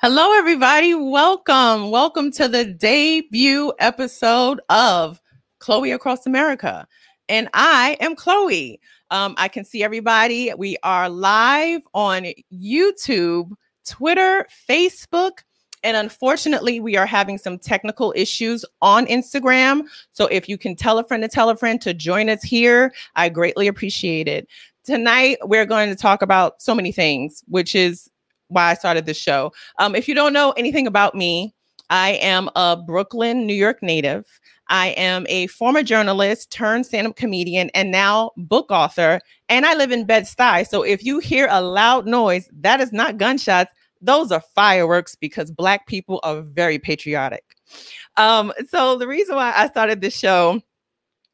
Hello, everybody. Welcome. Welcome to the debut episode of Chloe Across America. And I am Chloe. Um, I can see everybody. We are live on YouTube, Twitter, Facebook, and unfortunately, we are having some technical issues on Instagram. So if you can tell a friend to tell a friend to join us here, I greatly appreciate it. Tonight, we're going to talk about so many things, which is why I started this show. Um, if you don't know anything about me, I am a Brooklyn, New York native. I am a former journalist turned stand up comedian and now book author. And I live in Bed-Stuy. So if you hear a loud noise, that is not gunshots. Those are fireworks because Black people are very patriotic. Um, so the reason why I started this show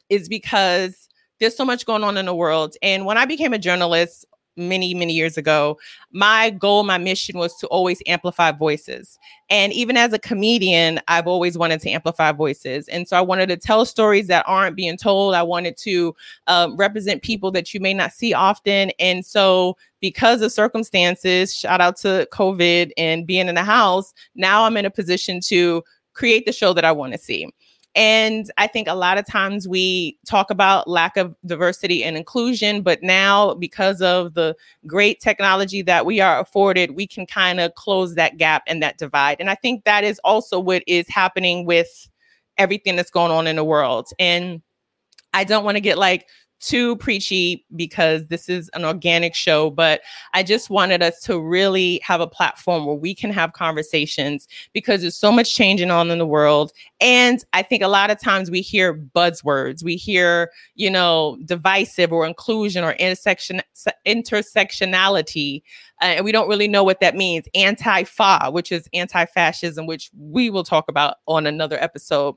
is because there's so much going on in the world. And when I became a journalist, many many years ago my goal my mission was to always amplify voices. And even as a comedian i've always wanted to amplify voices. And so i wanted to tell stories that aren't being told. I wanted to um, represent people that you may not see often. And so because of circumstances shout out to covid and being in the house now i'm in a position to create the show that i want to see and I think a lot of times we talk about lack of diversity and inclusion, but now because of the great technology that we are afforded, we can kind of close that gap and that divide. And I think that is also what is happening with everything that's going on in the world. And I don't want to get like too preachy because this is an organic show, but I just wanted us to really have a platform where we can have conversations because there's so much changing on in the world. And I think a lot of times we hear buzzwords, we hear, you know, divisive or inclusion or intersection intersectionality. Uh, and we don't really know what that means. Anti-fa, which is anti-fascism, which we will talk about on another episode.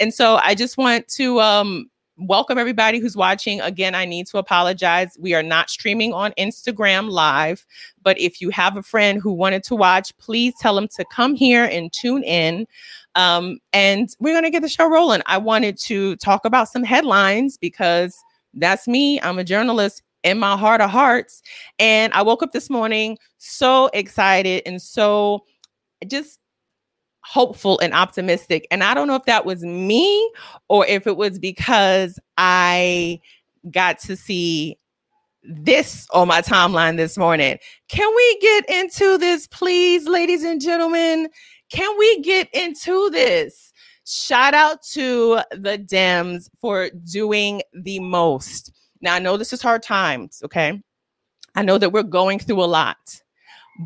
And so I just want to um welcome everybody who's watching. Again, I need to apologize. We are not streaming on Instagram live, but if you have a friend who wanted to watch, please tell them to come here and tune in. Um, and we're going to get the show rolling. I wanted to talk about some headlines because that's me. I'm a journalist in my heart of hearts. And I woke up this morning so excited and so just hopeful and optimistic. And I don't know if that was me or if it was because I got to see this on my timeline this morning. Can we get into this, please, ladies and gentlemen? Can we get into this? Shout out to the Dems for doing the most. Now, I know this is hard times, okay? I know that we're going through a lot.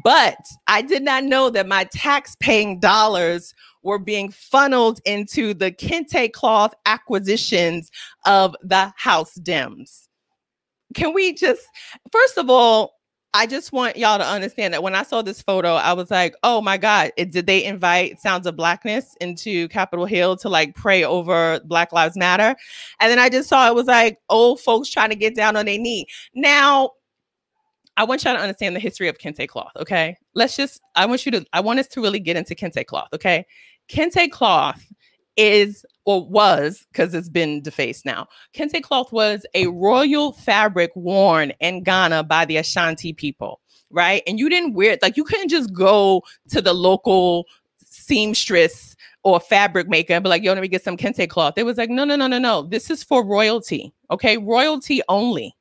But I did not know that my tax paying dollars were being funneled into the Kente cloth acquisitions of the House Dems. Can we just, first of all, I just want y'all to understand that when I saw this photo, I was like, oh my God, it, did they invite Sounds of Blackness into Capitol Hill to like pray over Black Lives Matter? And then I just saw it was like old folks trying to get down on their knee. Now, I want y'all to understand the history of kente cloth. Okay. Let's just, I want you to, I want us to really get into kente cloth. Okay. Kente cloth is or was because it's been defaced now. Kente cloth was a royal fabric worn in Ghana by the Ashanti people, right? And you didn't wear it like you couldn't just go to the local seamstress or fabric maker and be like, yo, let me get some kente cloth. It was like, no, no, no, no, no. This is for royalty. Okay. Royalty only.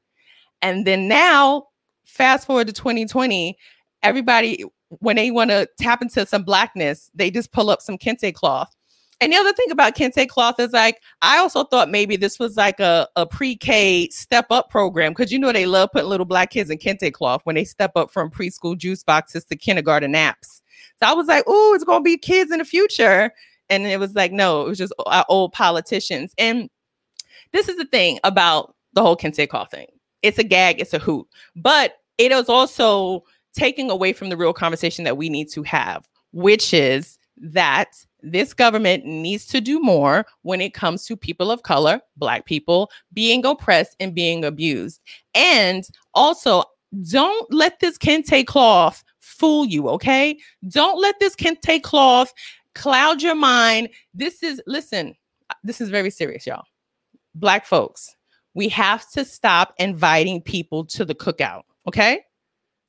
And then now fast forward to 2020, everybody, when they want to tap into some blackness, they just pull up some kente cloth. And the other thing about kente cloth is like, I also thought maybe this was like a, a pre-K step up program because you know they love putting little black kids in kente cloth when they step up from preschool juice boxes to kindergarten naps. So I was like, oh, it's gonna be kids in the future. And it was like, no, it was just our uh, old politicians. And this is the thing about the whole kente cloth thing. It's a gag, it's a hoot. But it is also taking away from the real conversation that we need to have, which is that this government needs to do more when it comes to people of color, Black people, being oppressed and being abused. And also, don't let this kente cloth fool you, okay? Don't let this kente cloth cloud your mind. This is, listen, uh, this is very serious, y'all. Black folks, we have to stop inviting people to the cookout. Okay.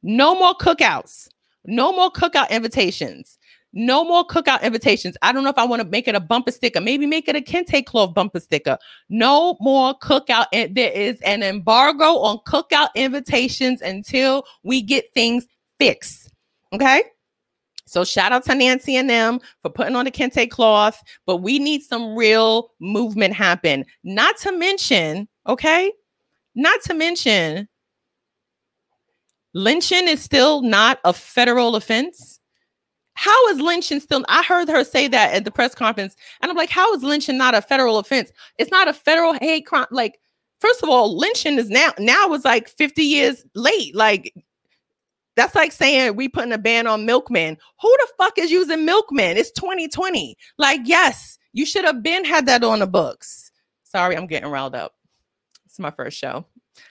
No more cookouts. No more cookout invitations. No more cookout invitations. I don't know if I want to make it a bumper sticker. Maybe make it a kente cloth bumper sticker. No more cookout. There is an embargo on cookout invitations until we get things fixed. Okay. So shout out to Nancy and them for putting on the kente cloth, but we need some real movement happen. Not to mention, okay, not to mention, lynching is still not a federal offense. How is lynching still? I heard her say that at the press conference, and I'm like, how is lynching not a federal offense? It's not a federal hate crime. Like, first of all, lynching is now now is like 50 years late. Like, that's like saying we putting a ban on milkmen. Who the fuck is using milkmen? It's 2020. Like, yes, you should have been had that on the books. Sorry, I'm getting riled up. It's my first show.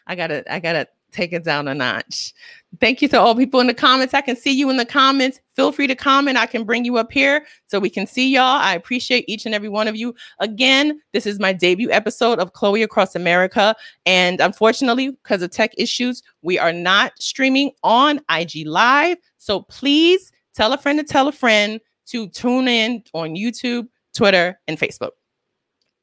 I gotta, I gotta take it down a notch. Thank you to all people in the comments. I can see you in the comments. Feel free to comment. I can bring you up here so we can see y'all. I appreciate each and every one of you. Again, this is my debut episode of Chloe Across America. And unfortunately, because of tech issues, we are not streaming on IG Live. So please tell a friend to tell a friend to tune in on YouTube, Twitter, and Facebook.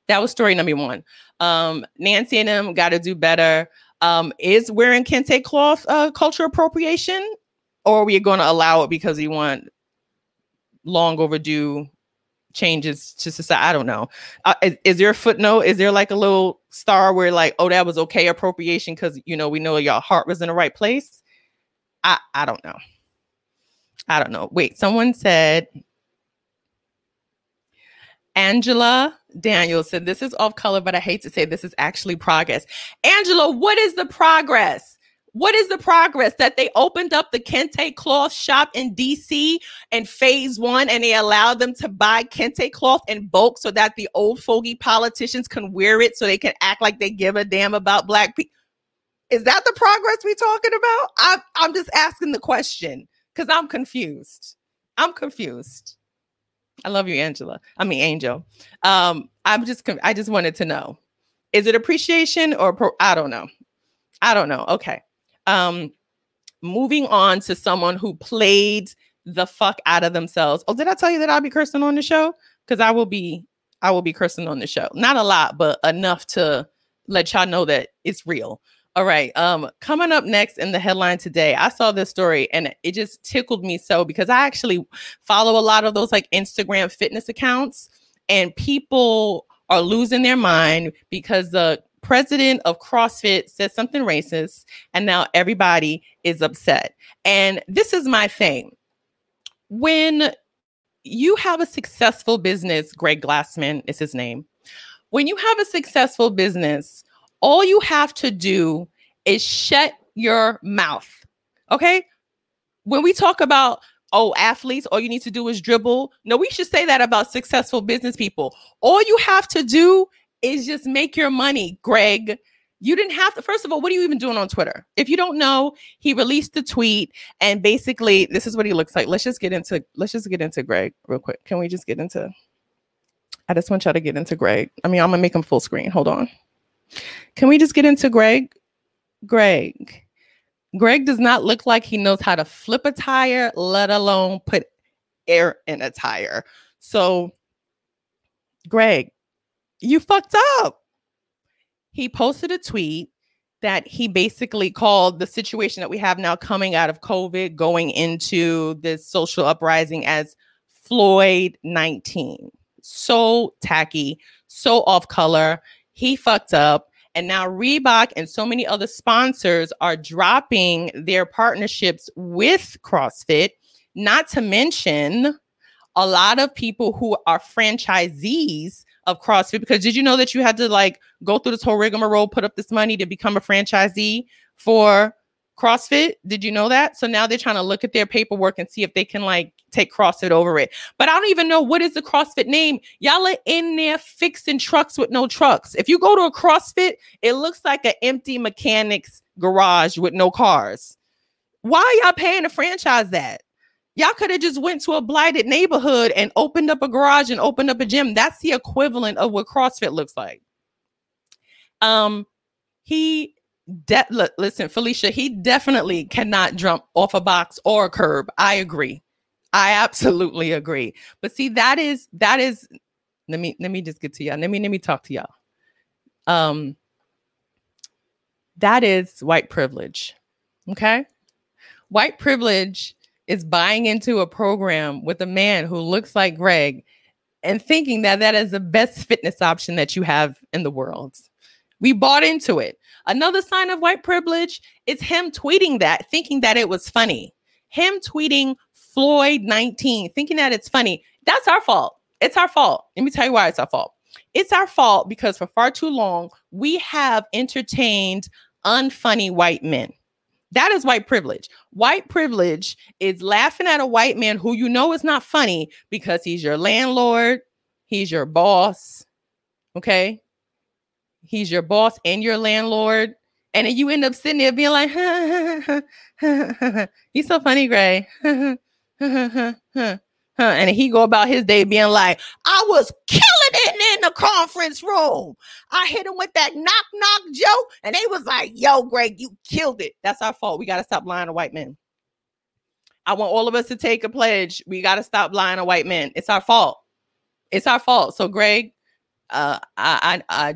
That was story number one. Um, Nancy and them got to do better. Um, is wearing kente cloth uh, culture appropriation, or are we going to allow it because we want long overdue changes to society? I don't know. Uh, is, is, there a footnote? Is there like a little star where like, oh, that was okay appropriation because you know we know your heart was in the right place? I I don't know. I don't know. Wait, someone said Angela Daniel said, This is off color, but I hate to say this is actually progress. Angela, what is the progress? What is the progress that they opened up the Kente cloth shop in DC and phase one and they allowed them to buy Kente cloth in bulk so that the old fogey politicians can wear it so they can act like they give a damn about black people? Is that the progress we're talking about? I'm, I'm just asking the question because I'm confused. I'm confused. I love you, Angela. I mean, Angel. Um, I'm just, I just wanted to know, is it appreciation or pro- I don't know. I don't know. Okay. Um, moving on to someone who played the fuck out of themselves. Oh, did I tell you that I'll be cursing on the show? Because I will be, I will be cursing on the show. Not a lot, but enough to let y'all know that it's real. All right. Um, coming up next in the headline today, I saw this story and it just tickled me so because I actually follow a lot of those like Instagram fitness accounts, and people are losing their mind because the president of CrossFit said something racist, and now everybody is upset. And this is my thing. When you have a successful business, Greg Glassman is his name. When you have a successful business, all you have to do is shut your mouth. Okay. When we talk about, oh, athletes, all you need to do is dribble. No, we should say that about successful business people. All you have to do is just make your money, Greg. You didn't have to. First of all, what are you even doing on Twitter? If you don't know, he released a tweet, and basically, this is what he looks like. Let's just get into. Let's just get into Greg real quick. Can we just get into? I just want y'all to get into Greg. I mean, I'm gonna make him full screen. Hold on. Can we just get into Greg? Greg. Greg does not look like he knows how to flip a tire, let alone put air in a tire. So, Greg, you fucked up. He posted a tweet that he basically called the situation that we have now coming out of COVID, going into this social uprising as Floyd 19. So tacky, so off color he fucked up. And now Reebok and so many other sponsors are dropping their partnerships with CrossFit, not to mention a lot of people who are franchisees of CrossFit. Because did you know that you had to like go through this whole rigmarole, put up this money to become a franchisee for CrossFit. Did you know that? So now they're trying to look at their paperwork and see if they can like take CrossFit over it. But I don't even know what is the CrossFit name. Y'all are in there fixing trucks with no trucks. If you go to a CrossFit, it looks like an empty mechanics garage with no cars. Why y'all paying to franchise that? Y'all could have just went to a blighted neighborhood and opened up a garage and opened up a gym. That's the equivalent of what CrossFit looks like. Um, he De- listen, Felicia, he definitely cannot jump off a box or a curb. I agree. I absolutely agree. But see, that is that is let me let me just get to y'all. Let me let me talk to y'all. Um that is white privilege. Okay? White privilege is buying into a program with a man who looks like Greg and thinking that that is the best fitness option that you have in the world. We bought into it. Another sign of white privilege is him tweeting that, thinking that it was funny. Him tweeting Floyd 19, thinking that it's funny. That's our fault. It's our fault. Let me tell you why it's our fault. It's our fault because for far too long, we have entertained unfunny white men. That is white privilege. White privilege is laughing at a white man who you know is not funny because he's your landlord, he's your boss. Okay. He's your boss and your landlord. And then you end up sitting there being like, he's so funny, Gray. and he go about his day being like, I was killing it in the conference room. I hit him with that knock knock joke, and they was like, Yo, Greg, you killed it. That's our fault. We got to stop lying to white men. I want all of us to take a pledge. We got to stop lying to white men. It's our fault. It's our fault. So, Greg, uh, I, I, I,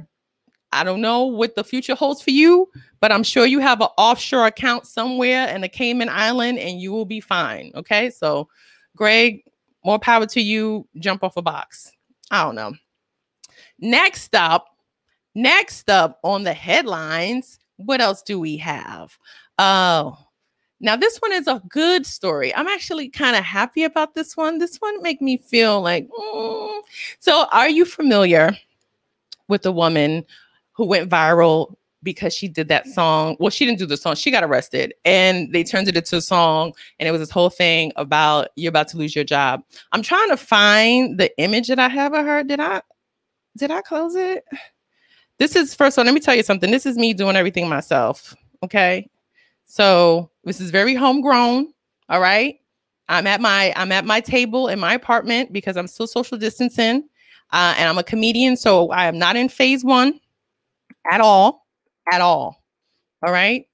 I don't know what the future holds for you, but I'm sure you have an offshore account somewhere in the Cayman Island, and you will be fine. Okay, so, Greg, more power to you. Jump off a box. I don't know. Next up, next up on the headlines, what else do we have? Oh, now this one is a good story. I'm actually kind of happy about this one. This one make me feel like. Mm. So, are you familiar with the woman who went viral because she did that song. Well, she didn't do the song. She got arrested and they turned it into a song. And it was this whole thing about you're about to lose your job. I'm trying to find the image that I have of her. Did I did I close it? This is first of all, let me tell you something. This is me doing everything myself. Okay. So this is very homegrown. All right. I'm at my I'm at my table in my apartment because I'm still social distancing. Uh, and I'm a comedian, so I am not in phase one at all at all. All right.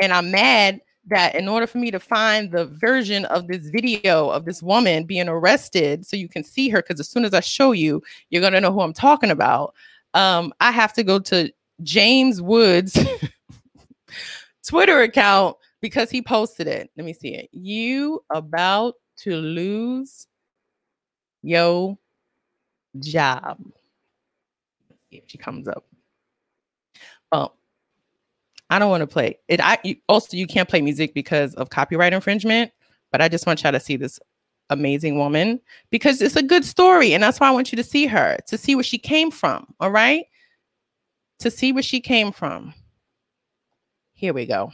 And I'm mad that in order for me to find the version of this video of this woman being arrested so you can see her, because as soon as I show you, you're going to know who I'm talking about. Um, I have to go to James Woods' Twitter account because he posted it. Let me see it. You about to lose your job. If she comes up. Well, I don't want to play it. I you, also you can't play music because of copyright infringement. But I just want y'all to see this amazing woman because it's a good story, and that's why I want you to see her to see where she came from. All right, to see where she came from. Here we go.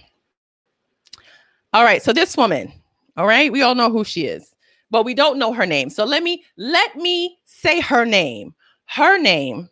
All right, so this woman, all right, we all know who she is, but we don't know her name. So let me let me say her name. Her name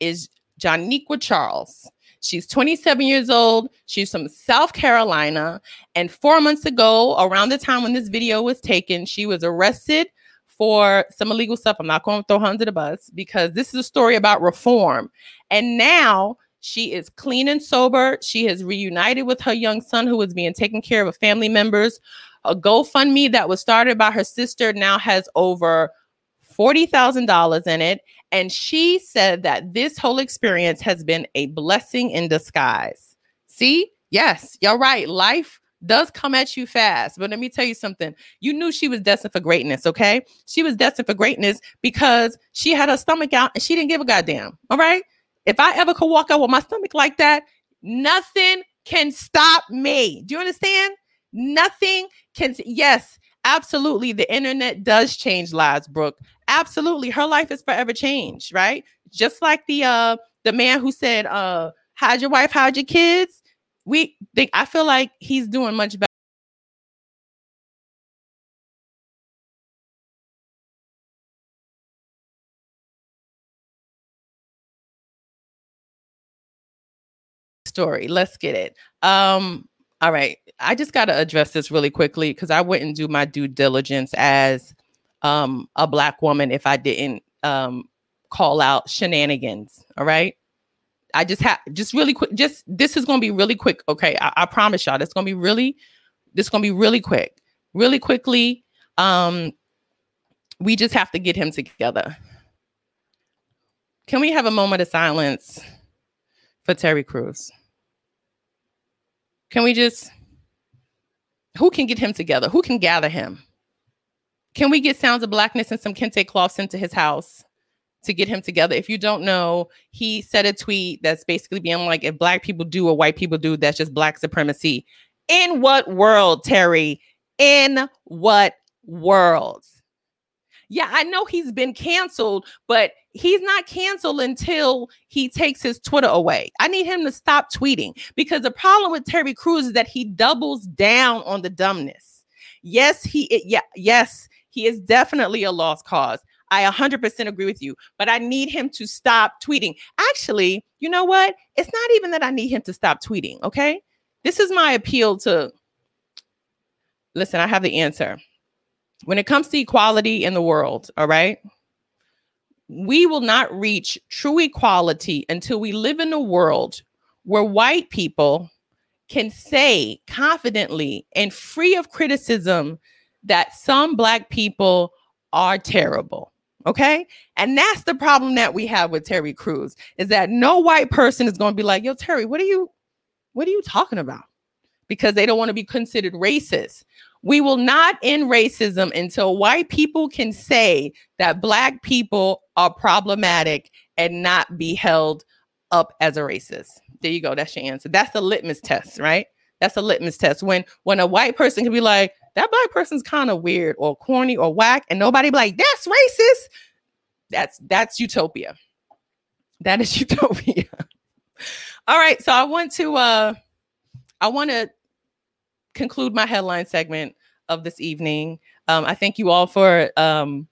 is Joniqua Charles. She's 27 years old. She's from South Carolina. And four months ago, around the time when this video was taken, she was arrested for some illegal stuff. I'm not going to throw her under the bus because this is a story about reform. And now she is clean and sober. She has reunited with her young son who was being taken care of, by family members. A GoFundMe that was started by her sister now has over $40,000 in it. And she said that this whole experience has been a blessing in disguise. See, yes, you're right. Life does come at you fast. But let me tell you something. You knew she was destined for greatness, okay? She was destined for greatness because she had her stomach out and she didn't give a goddamn. All right. If I ever could walk out with my stomach like that, nothing can stop me. Do you understand? Nothing can. Yes, absolutely. The internet does change lives, Brooke absolutely her life is forever changed, right? Just like the uh the man who said, uh, hide your wife, hide your kids. We think I feel like he's doing much better. Story. Let's get it. Um, all right. I just got to address this really quickly because I wouldn't do my due diligence as um, a black woman if I didn't um, call out shenanigans. All right. I just have just really quick. Just this is gonna be really quick. Okay, I, I promise y'all. This gonna be really. This gonna be really quick. Really quickly. Um, we just have to get him together. Can we have a moment of silence for Terry Crews? Can we just? Who can get him together? Who can gather him? Can we get Sounds of Blackness and some kente cloths into his house? to get him together. If you don't know, he said a tweet that's basically being like, if black people do what white people do, that's just black supremacy. In what world, Terry? In what world? Yeah, I know he's been canceled, but he's not canceled until he takes his Twitter away. I need him to stop tweeting because the problem with Terry Crews is that he doubles down on the dumbness. Yes, he it, yeah, yes, he is definitely a lost cause. I 100% agree with you, but I need him to stop tweeting. Actually, you know what? It's not even that I need him to stop tweeting, okay? This is my appeal to listen, I have the answer. When it comes to equality in the world, all right? We will not reach true equality until we live in a world where white people can say confidently and free of criticism that some black people are terrible. Okay. And that's the problem that we have with Terry Crews is that no white person is going to be like, yo, Terry, what are you, what are you talking about? Because they don't want to be considered racist. We will not end racism until white people can say that black people are problematic and not be held up as a racist. There you go. That's your answer. That's the litmus test, right? That's a litmus test. When when a white person can be like, that black person's kind of weird or corny or whack, and nobody be like, that's racist. That's that's utopia. That is utopia. All right. So I want to uh I want to conclude my headline segment of this evening. Um, I thank you all for um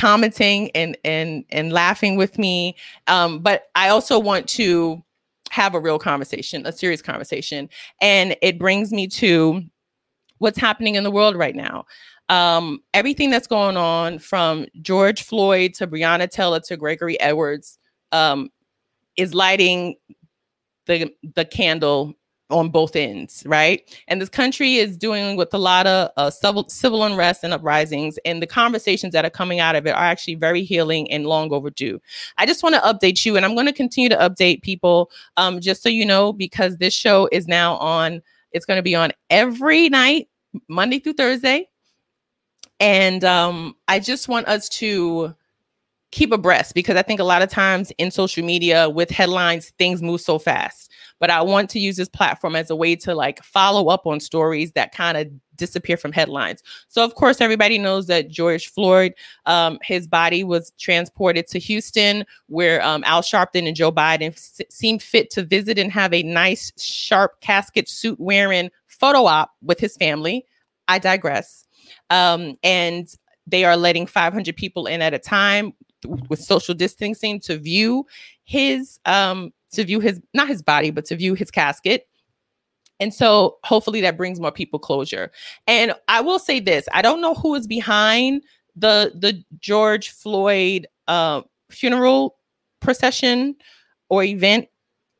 commenting and and and laughing with me. Um, but I also want to have a real conversation, a serious conversation. And it brings me to what's happening in the world right now. Um, everything that's going on from George Floyd to Breonna Taylor to Gregory Edwards um, is lighting the the candle on both ends, right? And this country is doing with a lot of uh, civil, civil unrest and uprisings, and the conversations that are coming out of it are actually very healing and long overdue. I just want to update you, and I'm going to continue to update people, um, just so you know, because this show is now on. It's going to be on every night Monday through Thursday. And um, I just want us to keep abreast because I think a lot of times in social media with headlines, things move so fast. But I want to use this platform as a way to like follow up on stories that kind of disappear from headlines. So, of course, everybody knows that George Floyd, um, his body was transported to Houston, where um, Al Sharpton and Joe Biden seemed fit to visit and have a nice, sharp casket suit wearing photo op with his family. I digress. Um, and they are letting 500 people in at a time with social distancing to view his um to view his not his body but to view his casket. And so hopefully that brings more people closure. And i will say this i don't know who is behind the the george floyd uh funeral procession or event.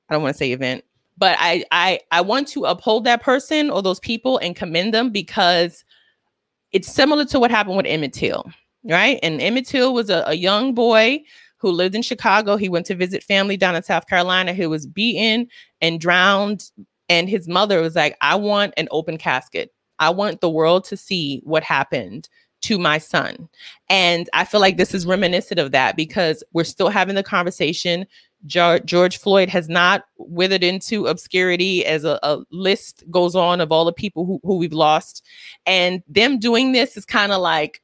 I don't want to say event but I I I want to uphold that person or those people and commend them because it's similar to what happened with Emmett Till, right? And Emmett Till was a, a young boy who lived in Chicago. He went to visit family down in South Carolina who was beaten and drowned. And his mother was like, I want an open casket. I want the world to see what happened to my son. And I feel like this is reminiscent of that because we're still having the conversation. George Floyd has not withered into obscurity as a, a list goes on of all the people who, who we've lost. And them doing this is kind of like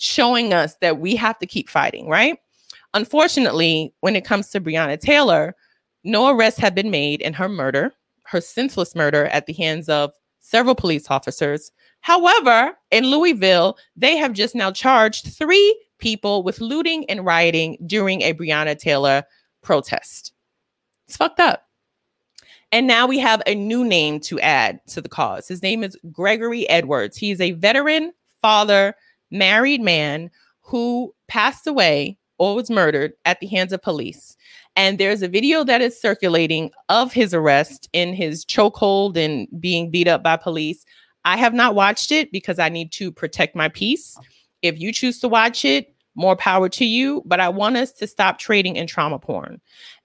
showing us that we have to keep fighting, right? Unfortunately, when it comes to Breonna Taylor, no arrests have been made in her murder, her senseless murder at the hands of several police officers. However, in Louisville, they have just now charged three people with looting and rioting during a Breonna Taylor protest. It's fucked up. And now we have a new name to add to the cause. His name is Gregory Edwards. He is a veteran, father, married man who passed away or was murdered at the hands of police. And there's a video that is circulating of his arrest in his chokehold and being beat up by police. I have not watched it because I need to protect my peace. If you choose to watch it, more power to you. But I want us to stop trading in trauma porn.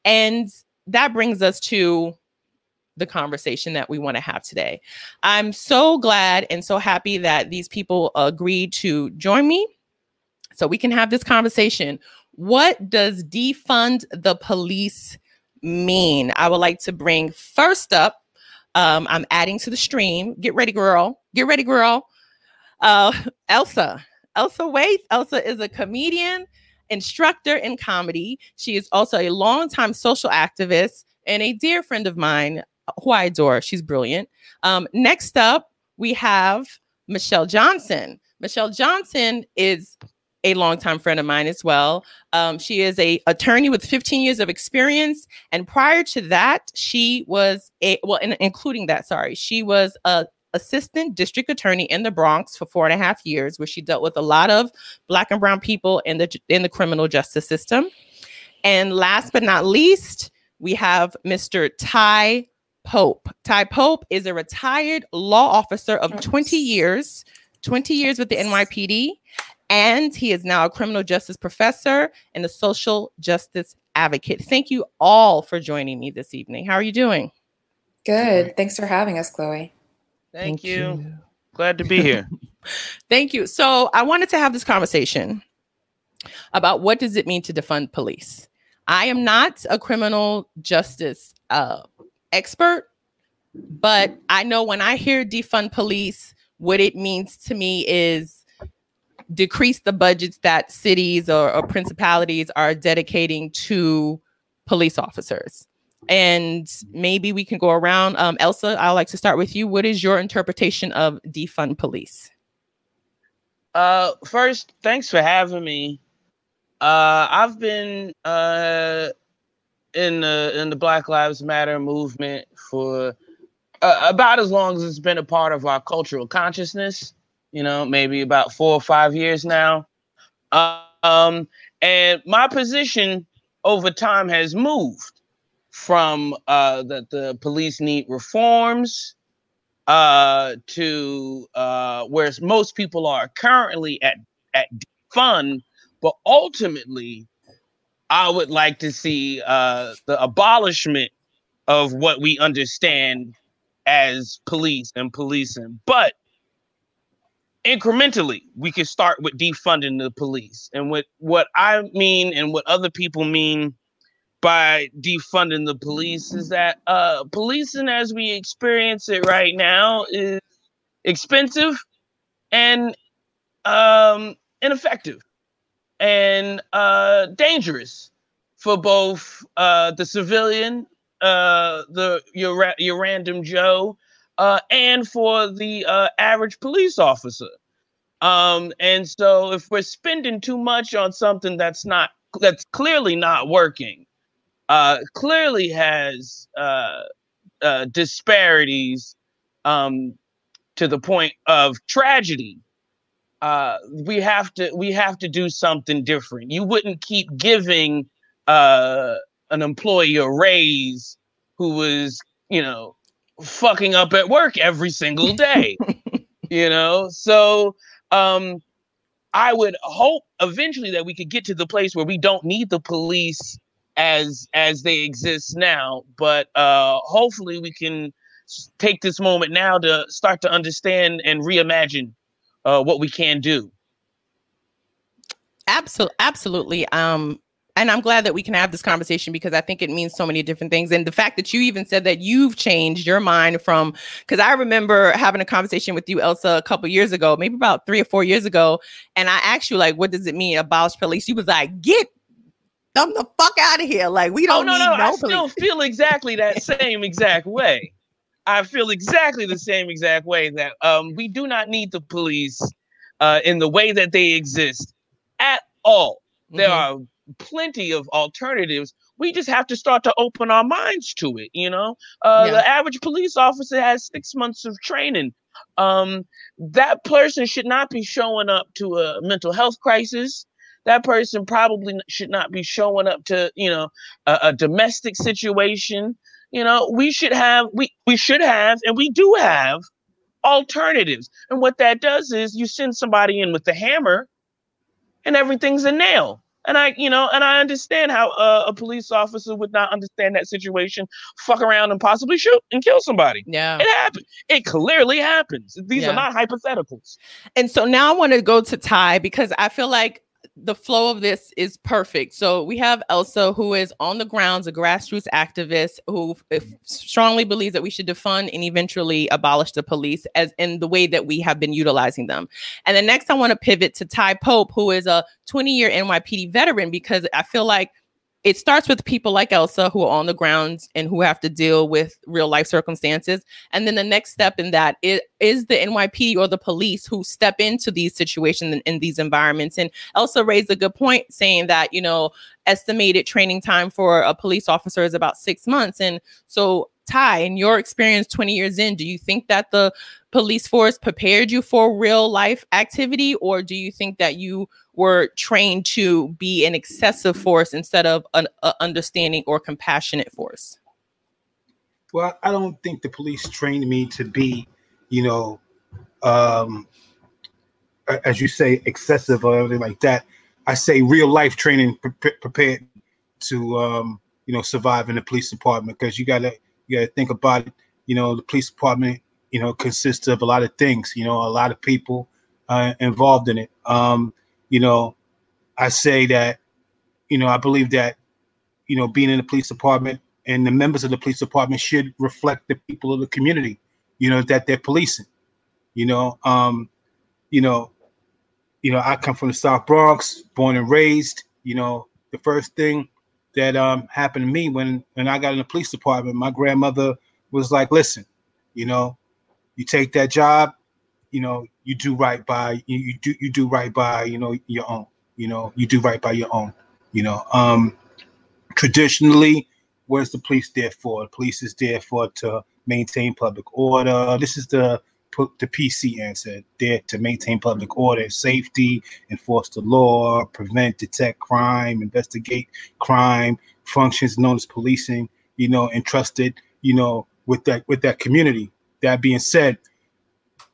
And that brings us to the conversation that we want to have today. I'm so glad and so happy that these people agreed to join me so we can have this conversation. What does defund the police mean? I would like to bring first up, um, I'm adding to the stream. Get ready, girl. Get ready, girl. Uh, Elsa. Elsa Waithe. Elsa is a comedian, instructor in comedy. She is also a longtime social activist and a dear friend of mine who I adore. She's brilliant. Um, next up, we have Michelle Johnson. Michelle Johnson is a longtime friend of mine as well. Um, she is a attorney with 15 years of experience, and prior to that, she was a well, in, including that, sorry, she was a assistant district attorney in the Bronx for four and a half years, where she dealt with a lot of black and brown people in the in the criminal justice system. And last but not least, we have Mr. Ty Pope. Ty Pope is a retired law officer of 20 years, 20 years with the NYPD, and he is now a criminal justice professor and a social justice advocate. Thank you all for joining me this evening. How are you doing? Good. Thanks for having us, Chloe. Thank, Thank you. you. Glad to be here. Thank you. So, I wanted to have this conversation about what does it mean to defund police. I am not a criminal justice uh, expert, but I know when I hear defund police, what it means to me is decrease the budgets that cities or, or principalities are dedicating to police officers. And maybe we can go around. Um, Elsa, I'd like to start with you. What is your interpretation of defund police? Uh, first, thanks for having me. Uh, I've been uh, in the in the Black Lives Matter movement for uh, about as long as it's been a part of our cultural consciousness. You know, maybe about four or five years now. Um, and my position over time has moved from uh, that the police need reforms uh, to uh, where most people are currently at at fun, but ultimately I would like to see uh, the abolishment of what we understand as police and policing. But incrementally, we can start with defunding the police. And what, what I mean and what other people mean by defunding the police is that uh, policing as we experience it right now is expensive and um, ineffective and uh, dangerous for both uh, the civilian, uh, the your ra- your random Joe, uh, and for the uh, average police officer. Um, and so, if we're spending too much on something that's not that's clearly not working, uh, clearly has disparities um, to the point of tragedy uh, we have to we have to do something different. You wouldn't keep giving uh, an employee a raise who was, you know, fucking up at work every single day. you know, so um, I would hope eventually that we could get to the place where we don't need the police as as they exist now, but uh, hopefully we can take this moment now to start to understand and reimagine uh, what we can do. Absolutely, absolutely. Um, and I'm glad that we can have this conversation because I think it means so many different things. And the fact that you even said that you've changed your mind from, because I remember having a conversation with you, Elsa, a couple years ago, maybe about three or four years ago, and I asked you like, "What does it mean abolish police?" You was like, "Get them the fuck out of here!" Like we don't. Oh no, no, no I police. still feel exactly that same exact way. I feel exactly the same exact way that um, we do not need the police uh, in the way that they exist at all. Mm-hmm. There are plenty of alternatives. We just have to start to open our minds to it. You know, uh, yeah. the average police officer has six months of training. Um, that person should not be showing up to a mental health crisis. that person probably should not be showing up to you know a, a domestic situation you know we should have we we should have and we do have alternatives and what that does is you send somebody in with the hammer and everything's a nail and I, you know, and I understand how uh, a police officer would not understand that situation, fuck around and possibly shoot and kill somebody. Yeah. It happens. It clearly happens. These Yeah. are not hypotheticals. And so now I want to go to Ty because I feel like the flow of this is perfect. So we have Elsa, who is on the grounds, a grassroots activist who f- mm-hmm. strongly believes that we should defund and eventually abolish the police as in the way that we have been utilizing them. And then next, I want to pivot to Ty Pope, who is a 20 year NYPD veteran, because I feel like it starts with people like Elsa who are on the ground and who have to deal with real life circumstances. And then the next step in that is, is the NYPD or the police who step into these situations and in these environments. And Elsa raised a good point saying that, you know, estimated training time for a police officer is about six months. And so, Ty, in your experience 20 years in, do you think that the police force prepared you for real life activity, or do you think that you were trained to be an excessive force instead of an understanding or compassionate force? Well, I don't think the police trained me to be, you know, um, as you say, excessive or anything like that. I say real life training pre- prepared to, um, you know, survive in the police department because you gotta you gotta think about it. You know, the police department, you know, consists of a lot of things. You know, a lot of people uh, involved in it. Um, you know, I say that, you know, I believe that, you know, being in the police department and the members of the police department should reflect the people of the community, you know, that they're policing. You know, um, you know, you know, I come from the South Bronx, born and raised. You know, the first thing that um, happened to me when when I got in the police department, my grandmother was like, "Listen, you know, you take that job, you know, you do right by you, you do you do right by you know your own. You know, you do right by your own. You know, um, traditionally, what is the police there for? The police is there for to maintain public order. This is the the PC answer there to maintain public order safety, enforce the law, prevent, detect crime, investigate crime, functions known as policing, you know, entrusted, you know, with that with that community. That being said,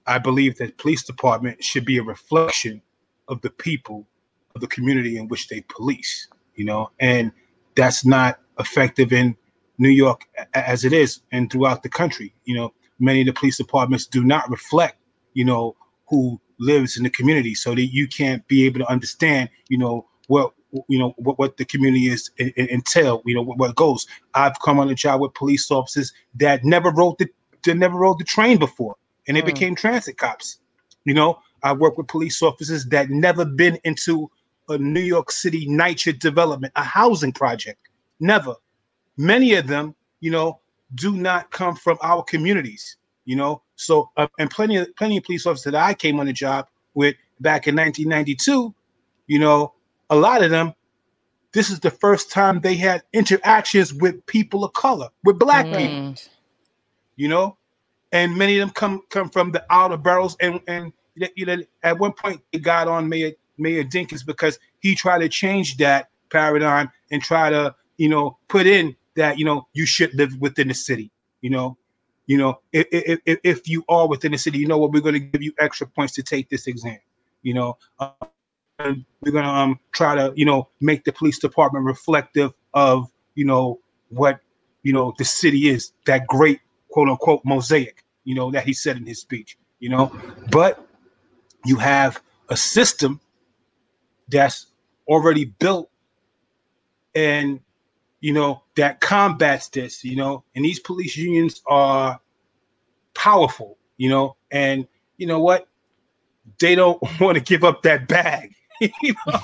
I believe that police department should be a reflection of the people of the community in which they police, you know, and that's not effective in New York as it is and throughout the country. You know, many of the police departments do not reflect, you know, who lives in the community, so that you can't be able to understand, you know, what you know what, what the community is en- en- entail. You know what, what goes. I've come on a job with police officers that never rode the that never rode the train before, and they Mm. became transit cops. You know, I work with police officers that never been into a New York City NYCHA development, a housing project. Never. Many of them, you know, do not come from our communities. You know, so uh, and plenty of plenty of police officers that I came on the job with back in 1992. You know, a lot of them. This is the first time they had interactions with people of color, with black people Mm. you know, and many of them come come from the outer boroughs. And and you know, at one point they got on Mayor Mayor Dinkins because he tried to change that paradigm and try to you know put in that you know you should live within the city. You know, you know if if, if- you are within the city, you know what we're going to give you extra points to take this exam. You know. Uh, we're gonna um try to you know make the police department reflective of you know what you know the city is that great quote unquote mosaic, you know, that he said in his speech, you know. But you have a system that's already built and you know that combats this, you know, and these police unions are powerful, you know, and you know what? They don't want to give up that bag. you know,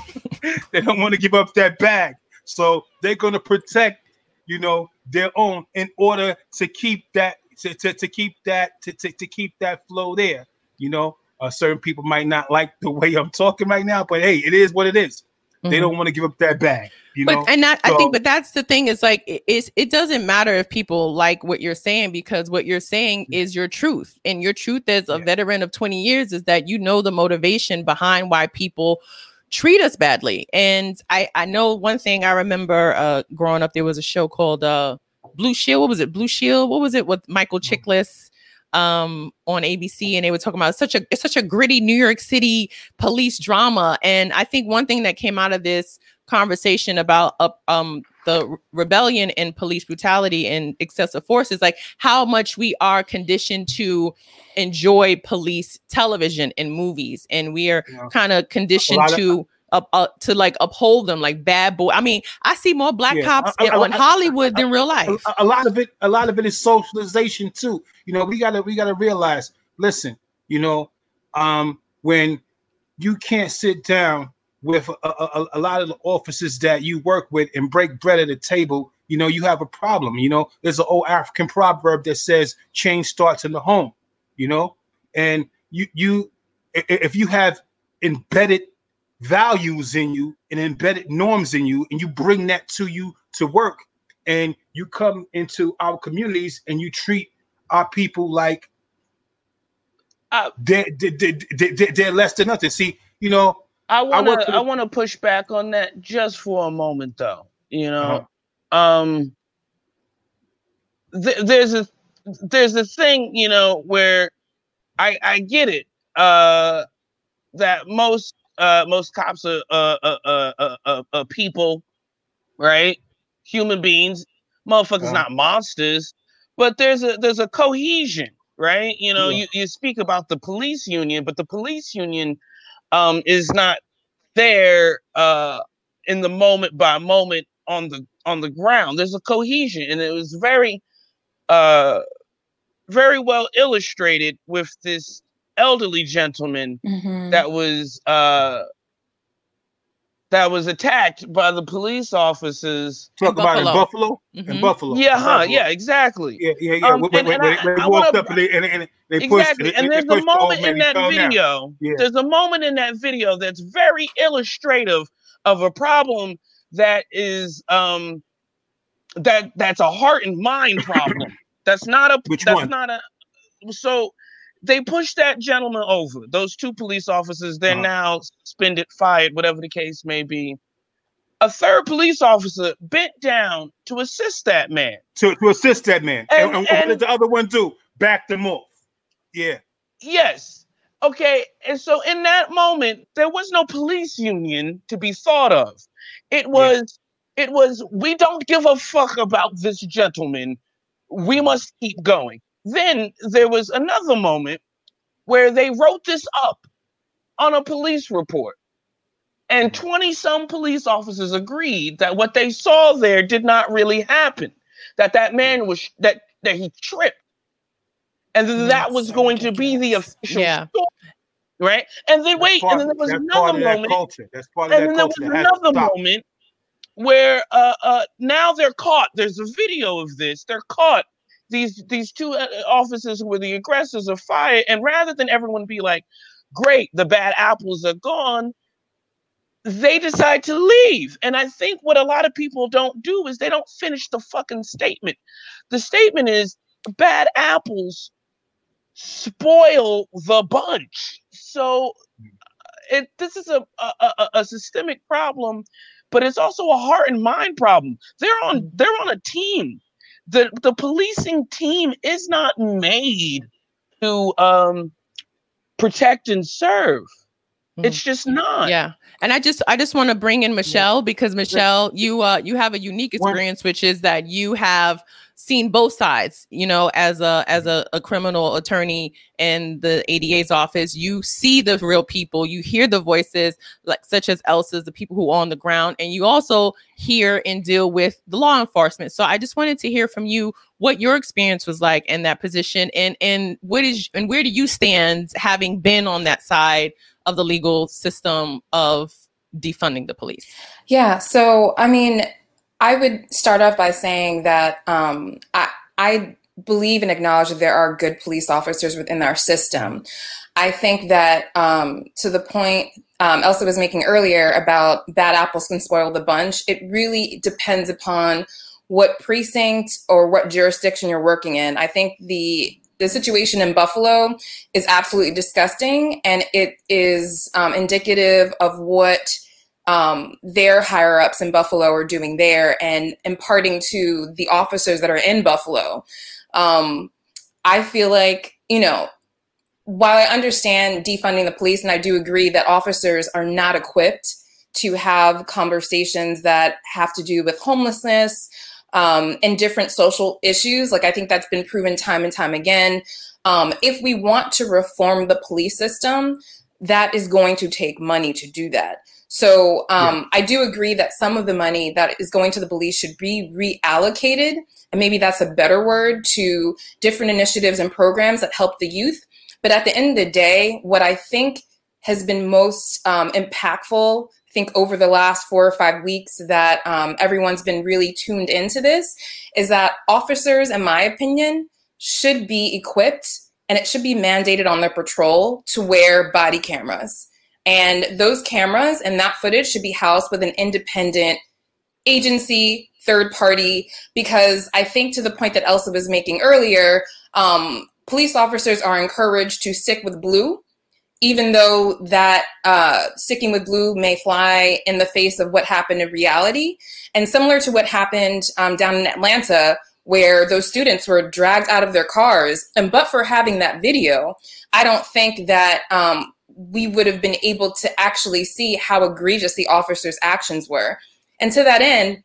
they don't want to give up that bag. So they're gonna protect, you know, their own in order to keep that to, to, to keep that to, to, to keep that flow there. You know, uh, certain people might not like the way I'm talking right now, but hey, it is what it is. They Mhm. don't want to give up that bag. You know, but and that, I think, but that's the thing is like it, it's, it doesn't matter if people like what you're saying because what you're saying is your truth, and your truth as a Yeah. veteran of 20 years is that you know the motivation behind why people treat us badly. And I I know one thing I remember uh, growing up. There was a show called uh, Blue Shield. What was it? Blue Shield. What was it with Michael Mm-hmm. Chiklis? um on ABC and they were talking about such a it's such a gritty New York City police drama and I think one thing that came out of this conversation about uh, um the rebellion and police brutality and excessive force is like how much we are conditioned to enjoy police television and movies and we are Yeah. kind of conditioned to up uh, to like uphold them like bad boy I mean I see more black Yeah. cops I- I- in- on I- Hollywood than real life a, a lot of it a lot of it is socialization too you know we gotta we gotta realize listen you know um when you can't sit down with a, a, a lot of the officers that you work with and break bread at a table you know you have a problem you know there's an old african proverb that says change starts in the home you know and you you if you have embedded values in you and embedded norms in you and you bring that to you to work and you come into our communities and you treat our people like Uh, they're, they're, they're, they're less than nothing. See, you know, I want to I want to push back on that just for a moment though. You know, um th- there's a there's a thing, you know, where I I get it. Uh that most uh most cops are uh uh uh uh, uh, uh people, right? Human beings. Motherfuckers Uh-huh. not monsters, but there's a there's a cohesion, right? You know, Yeah. you, you speak about the police union, but the police union um is not there uh in the moment by moment on the on the ground there's a cohesion and it was very uh very well illustrated with this elderly gentleman Mhm. that was uh that was attacked by the police officers talk about in Buffalo. Buffalo, in. Buffalo. yeah huh Buffalo. yeah exactly yeah, yeah, yeah. Um, when, and- when, and when, I- they I walked wanna- up and they, and, and they pushed, exactly and there's a pushed the moment in that video Yeah. there's a moment in that video that's very illustrative of a problem that is um that that's a heart and mind problem that's not a Which that's one? not a so they pushed that gentleman over those two police officers they're Uh-huh. now suspended fired whatever the case may be a third police officer bent down to assist that man to, to assist that man. And, And- and, what did the other one do? Back them off. Yeah. Yes. Okay. And so in that moment, there was no police union to be thought of. It was, it was, we don't give a fuck about this gentleman. We must keep going. Then there was another moment where they wrote this up on a police report. And 20 some police officers agreed that what they saw there did not really happen. That that man was, that, that he tripped. And then that was going to be the official Yeah. story, right? And then That's wait, part- and then there was another that moment. That's part of and that then there was that another moment where uh, uh, now they're caught. There's a video of this. They're caught. These these two uh, officers who were the aggressors are fired, and rather than everyone be like, "Great, the bad apples are gone," they decide to leave. And I think what a lot of people don't do is they don't finish the fucking statement. The statement is bad apples spoil the bunch. So uh, it this is a a, a, a systemic problem, but it's also a heart and mind problem. They're on they're on a team. The the policing team is not made to um protect and serve. Mhm. It's just not. Yeah. And I just I just want to bring in Michelle because Michelle, you uh you have a unique experience, which is that you have seen both sides, you know, as a as a, a criminal attorney in the ADA's office. You see the real people, you hear the voices like such as Elsa's, the people who are on the ground, and you also hear and deal with the law enforcement. So I just wanted to hear from you what your experience was like in that position and and what is and where do you stand having been on that side of the legal system of defunding the police. Yeah, so I mean, I would start off by saying that um, I, I believe and acknowledge that there are good police officers within our system. I think that um, to the point um, Elsa was making earlier about bad apples can spoil the bunch, it really depends upon what precinct or what jurisdiction you're working in. I think the the situation in Buffalo is absolutely disgusting, and it is um, indicative of what um, their higher ups in Buffalo are doing there and imparting to the officers that are in Buffalo. Um, I feel like, you know, while I understand defunding the police, and I do agree that officers are not equipped to have conversations that have to do with homelessness um, and different social issues, like I think that's been proven time and time again. Um, if we want to reform the police system, that is going to take money to do that. So um, yeah. I do agree that some of the money that is going to the police should be reallocated, and maybe that's a better word, to different initiatives and programs that help the youth. But at the end of the day, what I think has been most um, impactful, think over the last four or five weeks that um, everyone's been really tuned into this, is that officers, in my opinion, should be equipped and it should be mandated on their patrol to wear body cameras. And those cameras and that footage should be housed with an independent agency, third party, because I think to the point that Elsa was making earlier, um, police officers are encouraged to stick with blue, even though that uh, sticking with blue may fly in the face of what happened in reality. And similar to what happened um, down in Atlanta, where those students were dragged out of their cars, and but for having that video, I don't think that um, we would have been able to actually see how egregious the officer's actions were. And to that end,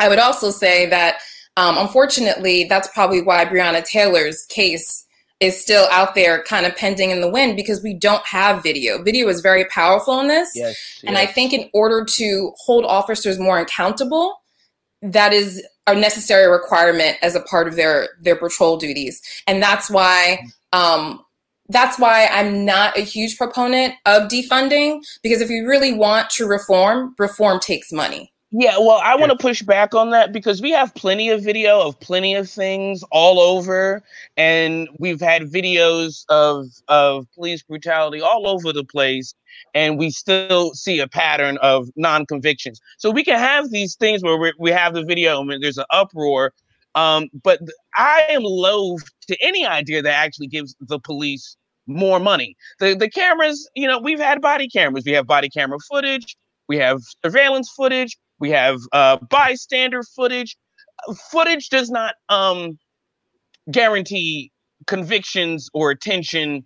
I would also say that um, unfortunately, that's probably why Breonna Taylor's case is still out there kind of pending in the wind because we don't have video. Video is very powerful in this. Yes, and yes. I think in order to hold officers more accountable, that is a necessary requirement as a part of their their patrol duties. And that's why um, that's why I'm not a huge proponent of defunding because if you really want to reform, reform takes money. Yeah, well, I want to push back on that because we have plenty of video of plenty of things all over, and we've had videos of of police brutality all over the place, and we still see a pattern of non convictions. So we can have these things where we we have the video and there's an uproar, um, but I am loath to any idea that actually gives the police more money. The the cameras, you know, we've had body cameras. We have body camera footage. We have surveillance footage. We have uh, bystander footage. Footage does not um, guarantee convictions or attention.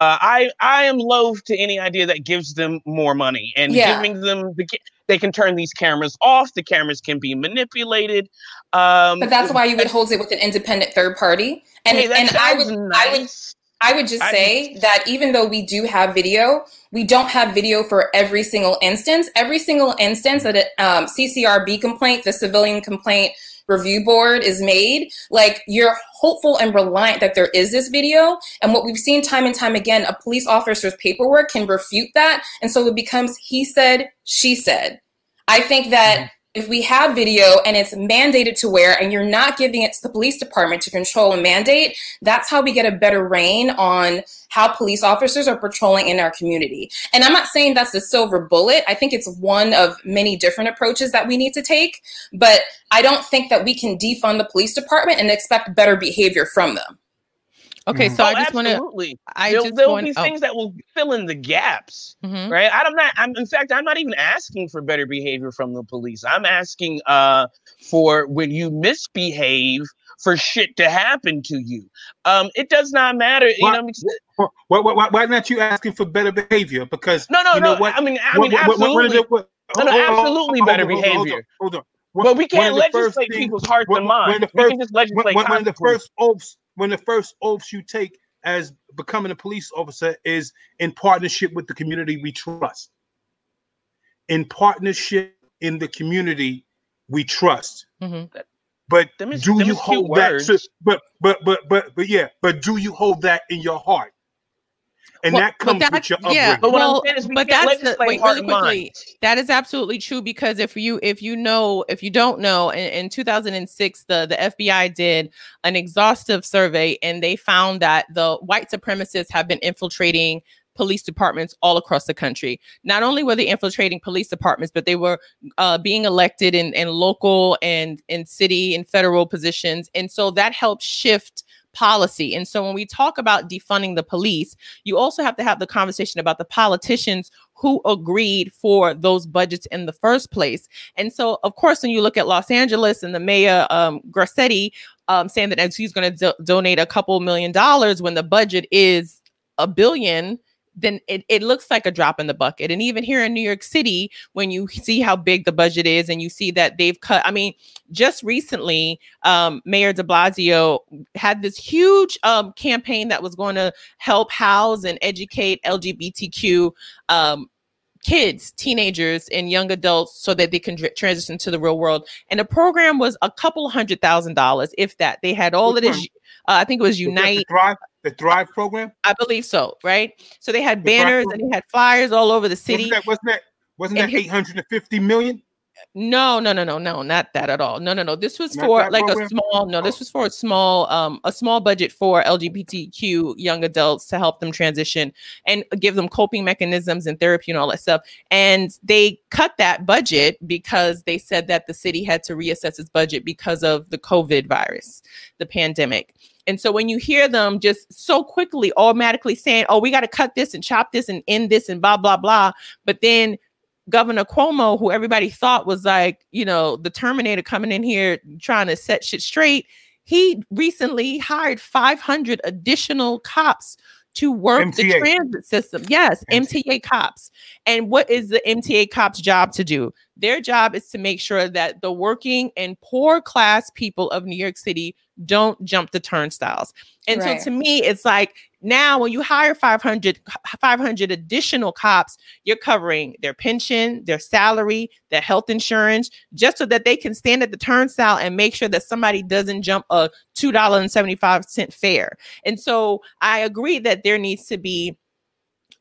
Uh, I I am loath to any idea that gives them more money and yeah. giving them the they can turn these cameras off. The cameras can be manipulated. Um, but that's why you would hold it with an independent third party. And hey, and I would nice. I would I would just say that even though we do have video, we don't have video for every single instance. Every single instance that a um, CCRB complaint, the Civilian Complaint Review Board, is made, like you're hopeful and reliant that there is this video. And what we've seen time and time again, a police officer's paperwork can refute that. And so it becomes he said, she said. I think that. If we have video and it's mandated to wear and you're not giving it to the police department to control and mandate, that's how we get a better reign on how police officers are patrolling in our community. And I'm not saying that's the silver bullet. I think it's one of many different approaches that we need to take, but I don't think that we can defund the police department and expect better behavior from them. Okay, mm-hmm. so oh, I just want to. I there'll, just there'll wanna, be oh. things that will fill in the gaps, mm-hmm. right? I'm not. I'm in fact, I'm not even asking for better behavior from the police. I'm asking uh, for when you misbehave for shit to happen to you. Um, it does not matter. Why, you know, why, why, why, not you asking for better behavior? Because no, no, you know no. What? I mean, I mean, absolutely. What, no, no, absolutely hold, better hold, behavior. Hold on. Hold on. But we can't legislate things, people's hearts and minds. we can just legislate. One, one of the first oaths when the first oaths you take as becoming a police officer is in partnership with the community we trust. In partnership in the community we trust. Mm-hmm. But is, do you hold that? To, but but but but but yeah. But do you hold that in your heart? And well, that comes with your upbringing. Yeah, but well, but that's the, wait really quickly. That is absolutely true because if you if you know if you don't know, in, in 2006 the the FBI did an exhaustive survey and they found that the white supremacists have been infiltrating police departments all across the country. Not only were they infiltrating police departments, but they were uh, being elected in, in local and in city and federal positions. And so that helped shift policy. And so when we talk about defunding the police, you also have to have the conversation about the politicians who agreed for those budgets in the first place. And so, of course, when you look at Los Angeles and the mayor, um, Garcetti, um, saying that he's going to do- donate a couple million dollars when the budget is a billion then it, it looks like a drop in the bucket. And even here in New York City, when you see how big the budget is and you see that they've cut, I mean, just recently, um, Mayor de Blasio had this huge um, campaign that was going to help house and educate LGBTQ um, kids, teenagers, and young adults so that they can dr- transition to the real world. And the program was a couple hundred thousand dollars, if that. They had all of this. Uh, I think it was Unite. The Thrive, program? I believe so, right? So they had the banners and they had flyers all over the city. Wasn't that, wasn't that, wasn't that 850 million? No, no, no, no, no, not that at all. No, no, no. This was not for like program? a small. No, this oh. was for a small, um, a small budget for LGBTQ young adults to help them transition and give them coping mechanisms and therapy and all that stuff. And they cut that budget because they said that the city had to reassess its budget because of the COVID virus, the pandemic. And so when you hear them just so quickly automatically saying, oh, we got to cut this and chop this and end this and blah, blah, blah. But then Governor Cuomo, who everybody thought was like, you know, the Terminator coming in here trying to set shit straight, he recently hired 500 additional cops to work MTA. the transit system. Yes, MTA. MTA cops. And what is the MTA cops' job to do? Their job is to make sure that the working and poor class people of New York City don't jump the turnstiles. And right. so to me, it's like now when you hire 500, 500 additional cops, you're covering their pension, their salary, their health insurance, just so that they can stand at the turnstile and make sure that somebody doesn't jump a $2.75 fare. And so I agree that there needs to be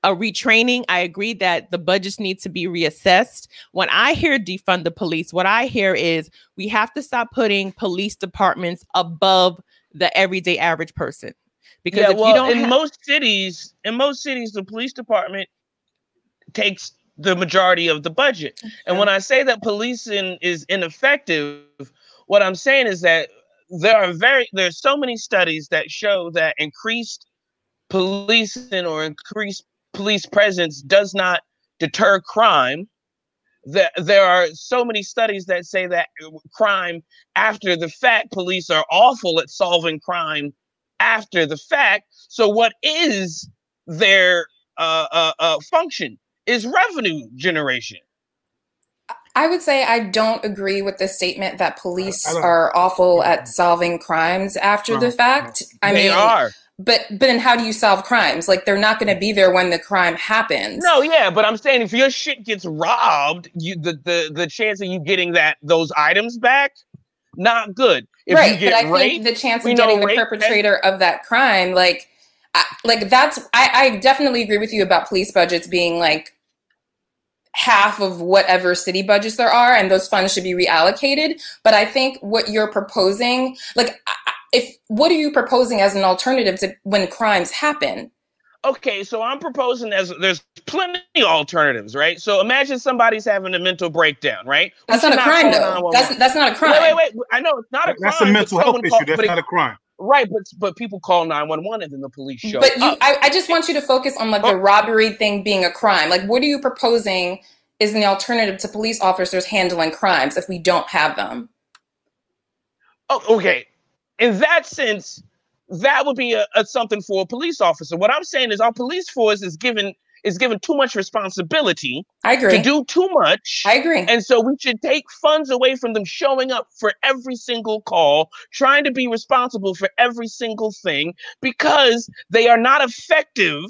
a retraining. I agree that the budgets need to be reassessed. When I hear defund the police, what I hear is we have to stop putting police departments above the everyday average person. Because yeah, well, in most cities, in most cities, the police department takes the majority of the budget. And when I say that policing is ineffective, what I'm saying is that there are very there's so many studies that show that increased policing or increased police presence does not deter crime. That there are so many studies that say that crime after the fact police are awful at solving crime after the fact. So what is their uh, uh, uh, function is revenue generation. I would say I don't agree with the statement that police are awful at solving crimes after the fact. I mean they mean, are but but then how do you solve crimes? Like they're not going to be there when the crime happens. No, yeah, but I'm saying if your shit gets robbed, you the the the chance of you getting that those items back, not good. If right, but I raped, think the chance of getting the perpetrator of that crime, like, I, like that's I, I definitely agree with you about police budgets being like half of whatever city budgets there are, and those funds should be reallocated. But I think what you're proposing, like. I, if what are you proposing as an alternative to when crimes happen? Okay, so I'm proposing as there's plenty of alternatives, right? So imagine somebody's having a mental breakdown, right? That's not a crime, though. That's that's not a crime. Wait, wait, wait. I know it's not a that's crime. That's a mental health issue. That's not a crime. Right, but but people call 911 and then the police show up. But you, I, I, just want you to focus on like the oh. robbery thing being a crime. Like, what are you proposing is an alternative to police officers handling crimes if we don't have them? Oh, okay in that sense, that would be a, a, something for a police officer. What I'm saying is our police force is given is given too much responsibility. I agree. To do too much. I agree. And so we should take funds away from them showing up for every single call, trying to be responsible for every single thing because they are not effective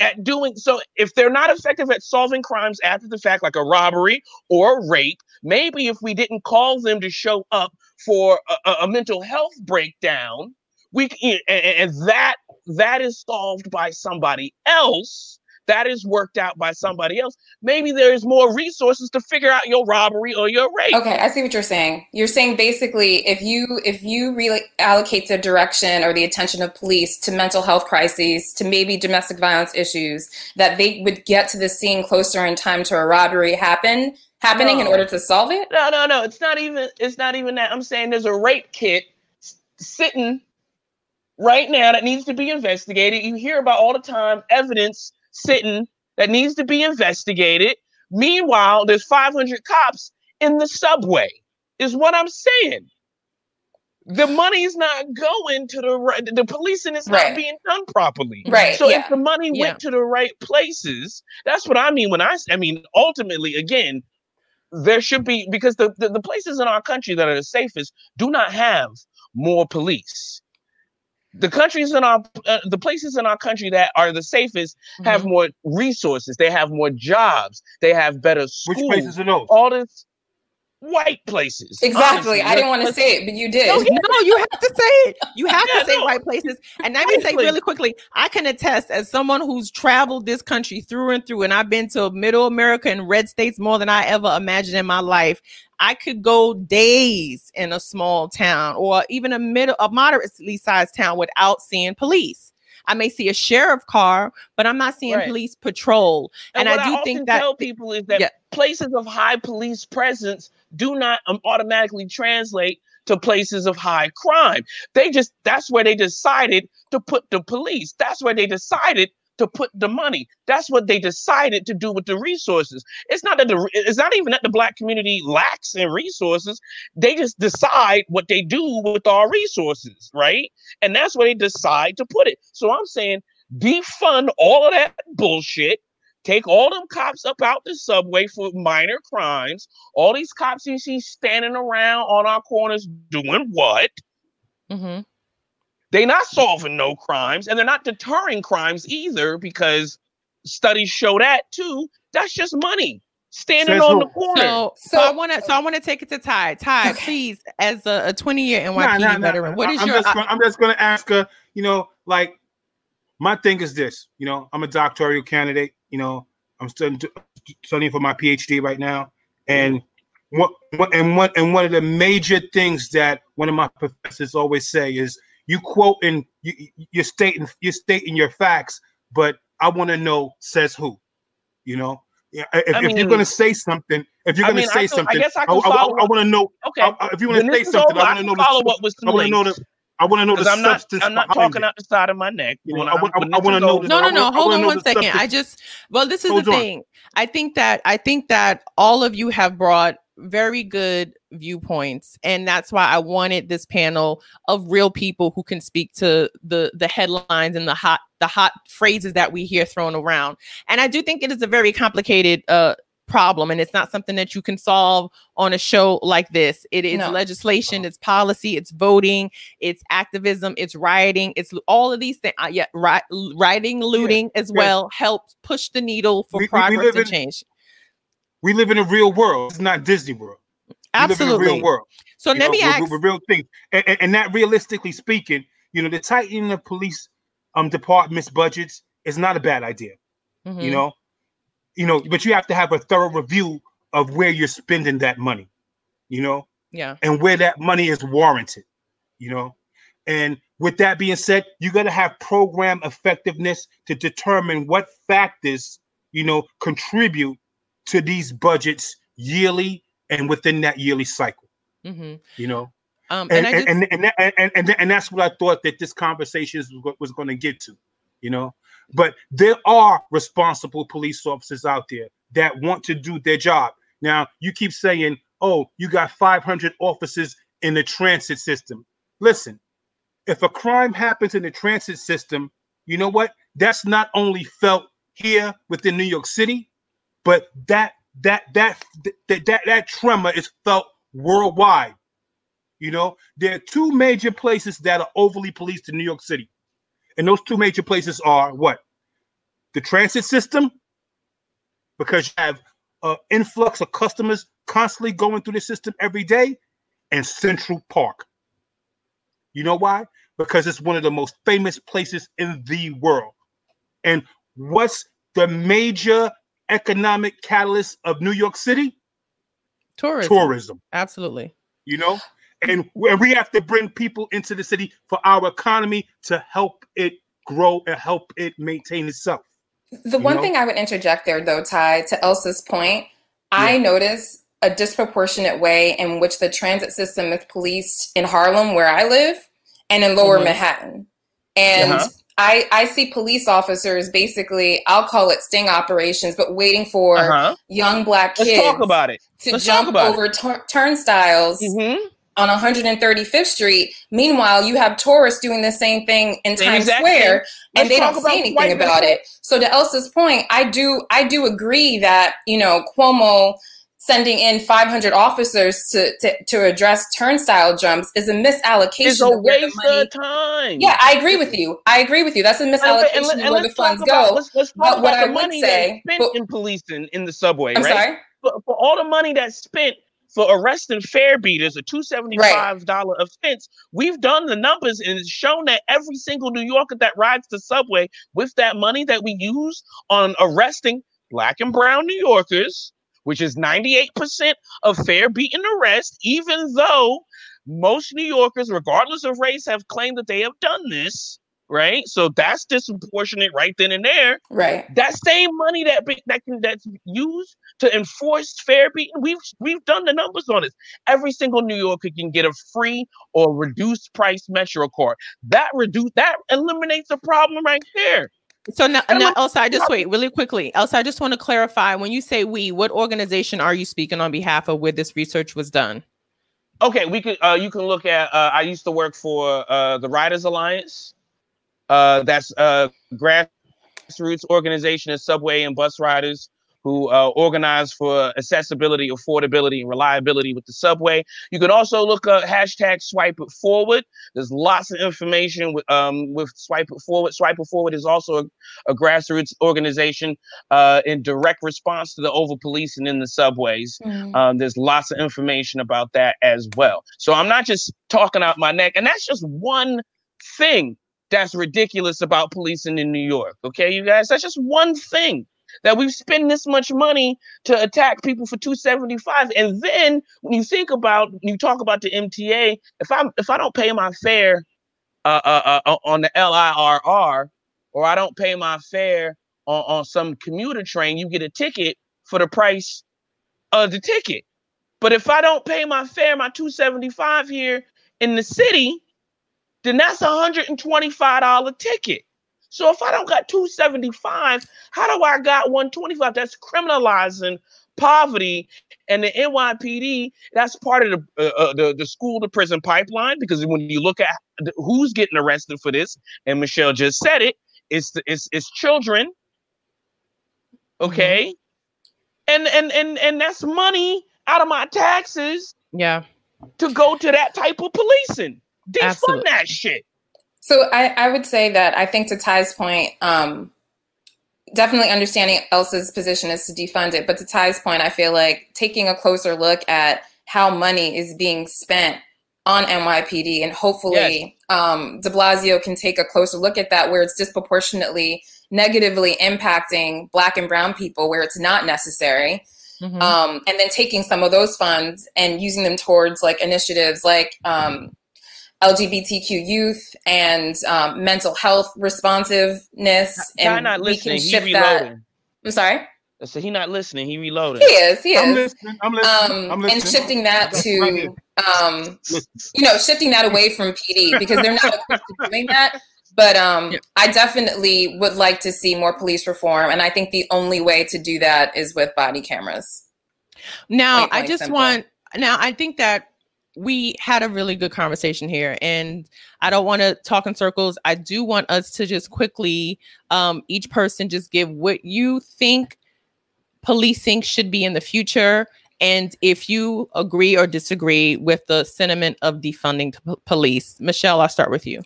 at doing so if they're not effective at solving crimes after the fact like a robbery or a rape maybe if we didn't call them to show up for a, a mental health breakdown we and, and eh, eh, eh, that that is solved by somebody else that is worked out by somebody else. Maybe there's more resources to figure out your robbery or your rape. Okay, I see what you're saying. You're saying basically if you if you reallocate the direction or the attention of police to mental health crises, to maybe domestic violence issues, that they would get to the scene closer in time to a robbery happen happening no. in order to solve it? No, no, no. It's not even it's not even that. I'm saying there's a rape kit sitting right now that needs to be investigated. You hear about all the time evidence sitting that needs to be investigated. Meanwhile, there's 500 cops in the subway, is what I'm saying. The money is not going to the right, the policing is not Right. being done properly. Right, So yeah. if the money Yeah. went to the right places, that's what I mean when I, I mean ultimately again there should be because the, the, the places in our country that are the safest do not have more police. The countries in our uh, the places in our country that are the safest have Mhm. more resources. They have more jobs. They have better Which schools. places are those? all this white places. Exactly. honestly. I didn't want to say it, but you did. No, no, you have to say it. You have Yeah, to say no. right places. And let me say really quickly, I can attest as someone who's traveled this country through and through, and I've been to middle America and red states more than I ever imagined in my life. I could go days in a small town or even a middle, a moderately sized town without seeing police. I may see a sheriff car, but I'm not seeing Right. police patrol. And, what I do often think that tell people is that Yeah. places of high police presence do not um, automatically translate to places of high crime. They just that's where they decided to put the police. That's where they decided to put the money. That's what they decided to do with the resources. It's not that the it's not even that the black community lacks in resources. They just decide what they do with our resources, right? And that's where they decide to put it. So I'm saying defund all of that bullshit. Take all them cops up out the subway for minor crimes. All these cops you see standing around on our corners doing what? Mhm. They're not solving no crimes and they're not deterring crimes either because studies show that too. That's just money standing Says on who? the corner. So, so, So- I want to, so I want to take it to Ty. Ty, Okay. please, as a 20 year NYPD Nah, nah, nah, veteran, what is I'm your? Just gonna, I'm just going to ask her. You know, like my thing is this. You know, I'm a doctoral candidate. You know, I'm studying studying for my PhD right now, and what, what and what and one of the major things that one of my professors always say is you quote and you, you're stating you're stating your facts, but I want to know says who. You know, yeah. If, I if you're going to say something, if you're going to mean, I say can- I something, guess I I, follow up. want to know. okay. I- I- if you want to say something, over, I I want to know follow source. up with some I wanna know the- I want to know the Because I'm not. I'm not talking it. out the side of my neck. You know, When I I'm- want- I- I wanna know over- no, no, no. Hold on know one the second. substance. I just, well, this is Hold the on. thing. I think that, I think that all of you have brought very good viewpoints, and that's why I wanted this panel of real people who can speak to the the headlines and the hot the hot phrases that we hear thrown around. And I do think it is a very complicated uh problem and it's not something that you can solve on a show like this it is No. legislation it's policy it's voting it's activism it's rioting it's all of these things uh, yeah ri- rioting looting as yeah. well helps push the needle for We- we- we progress live and in- change We live in a real world. It's not Disney World. We live in a absolutely real world. so you let know, me with- ask with real things, and, and, and that realistically speaking, you know, the tightening of police um departments budgets is not a bad idea. You Mhm. know, you know, but you have to have a thorough review of where you're spending that money. You know, yeah and where that money is warranted, you know. And with that being said, you got to have program effectiveness to determine what factors, you know, contribute to these budgets yearly and within that yearly cycle, hmm you know. um And and, and and, and, and, and, and that's what I thought that this conversation what was going to get to, you know. But there are responsible police officers out there that want to do their job. Now, you keep saying, oh, you got 500 officers in the transit system. Listen, if a crime happens in the transit system, you know what? That's not only felt here within New York City, but that that that that that, that tremor is felt worldwide. You know, there are two major places that are overly policed in New York City. And those two major places are what? The transit system, because you have an influx of customers constantly going through the system every day, and Central Park. You know why? Because it's one of the most famous places in the world. And what's the major economic catalyst of New York City? tourism Tourism absolutely you know and we have to bring people into the city for our economy to help it grow and help it maintain itself The one know? thing I would interject there, though, Ty, to Elsa's point, I notice a disproportionate way in which the transit system is policed in Harlem, where I live, and in Lower Mhm. Manhattan. And uh-huh. I, I see police officers basically, I'll call it sting operations, but waiting for uh-huh. young black kids Let's talk about it. to Let's jump over turnstiles mm-hmm. On 135th Street. Meanwhile, you have tourists doing the same thing in Times exactly. Square, and Let's they don't say anything about it. So to Elsa's point, I do I do agree that you know Cuomo sending in 500 officers to, to, to address turnstile jumps is a misallocation it's a of waste of time. Yeah, I agree with you. I agree with you. That's a misallocation and, and, and of where the funds about, go. Let's, let's talk but about the money say, spent but, in policing in the subway, I'm right? Sorry? For, for, all the money that's spent for arresting fare beaters, a $275 right. offense, we've done the numbers and it's shown that every single New Yorker that rides the subway with that money that we use on arresting black and brown New Yorkers which is 98% of fare beating arrest, even though most New Yorkers, regardless of race, have claimed that they have done this. Right, so that's disproportionate right then and there. Right, that same money that that can that's used to enforce fare beating, we've we've done the numbers on this. Every single New Yorker can get a free or reduced price Metro card. That reduce that eliminates the problem right there. So now, now Elsa, I just wait really quickly. Elsa, I just want to clarify when you say we, what organization are you speaking on behalf of where this research was done? Okay, we could uh, you can look at uh, I used to work for uh, the Riders Alliance. Uh, that's a grassroots organization of subway and bus riders who uh, organize for accessibility, affordability, and reliability with the subway. You can also look up hashtag Swipe It Forward. There's lots of information with um, with Swipe It Forward. Swipe It Forward is also a, a grassroots organization uh, in direct response to the over policing in the subways. Mm-hmm. Um, there's lots of information about that as well. So I'm not just talking out my neck, and that's just one thing that's ridiculous about policing in New York. Okay, you guys, that's just one thing that we spend this much money to attack people for 275 and then when you think about you talk about the mta if I'm if i don't pay my fare uh, uh, uh, on the lirr or i don't pay my fare on, on some commuter train you get a ticket for the price of the ticket but if i don't pay my fare my 275 here in the city then that's a $125 ticket so if I don't got 275, how do I got 125? That's criminalizing poverty and the NYPD. That's part of the uh, uh, the, the school to prison pipeline because when you look at who's getting arrested for this, and Michelle just said it, it's the, it's it's children. Okay, mm-hmm. and and and and that's money out of my taxes. Yeah, to go to that type of policing. Defund Absolutely. that shit. So I, I would say that I think to Ty's point, um, definitely understanding Elsa's position is to defund it. But to Ty's point, I feel like taking a closer look at how money is being spent on NYPD and hopefully yes. um, de Blasio can take a closer look at that where it's disproportionately negatively impacting black and brown people where it's not necessary. Mm-hmm. Um, and then taking some of those funds and using them towards like initiatives like um, LGBTQ youth and um, mental health responsiveness. and not listening. we can shift that. I'm sorry. So he not listening. He reloading. He is. He is. I'm listening. I'm listening. Um, I'm listening. And shifting that to, um, you know, shifting that away from PD because they're not doing that. But um, yeah. I definitely would like to see more police reform, and I think the only way to do that is with body cameras. Now, I just simple. want. Now, I think that we had a really good conversation here and i don't want to talk in circles. I do want us to just quickly um, each person just give what you think policing should be in the future and if you agree or disagree with the sentiment of defunding p- police. Michelle i'll start with you.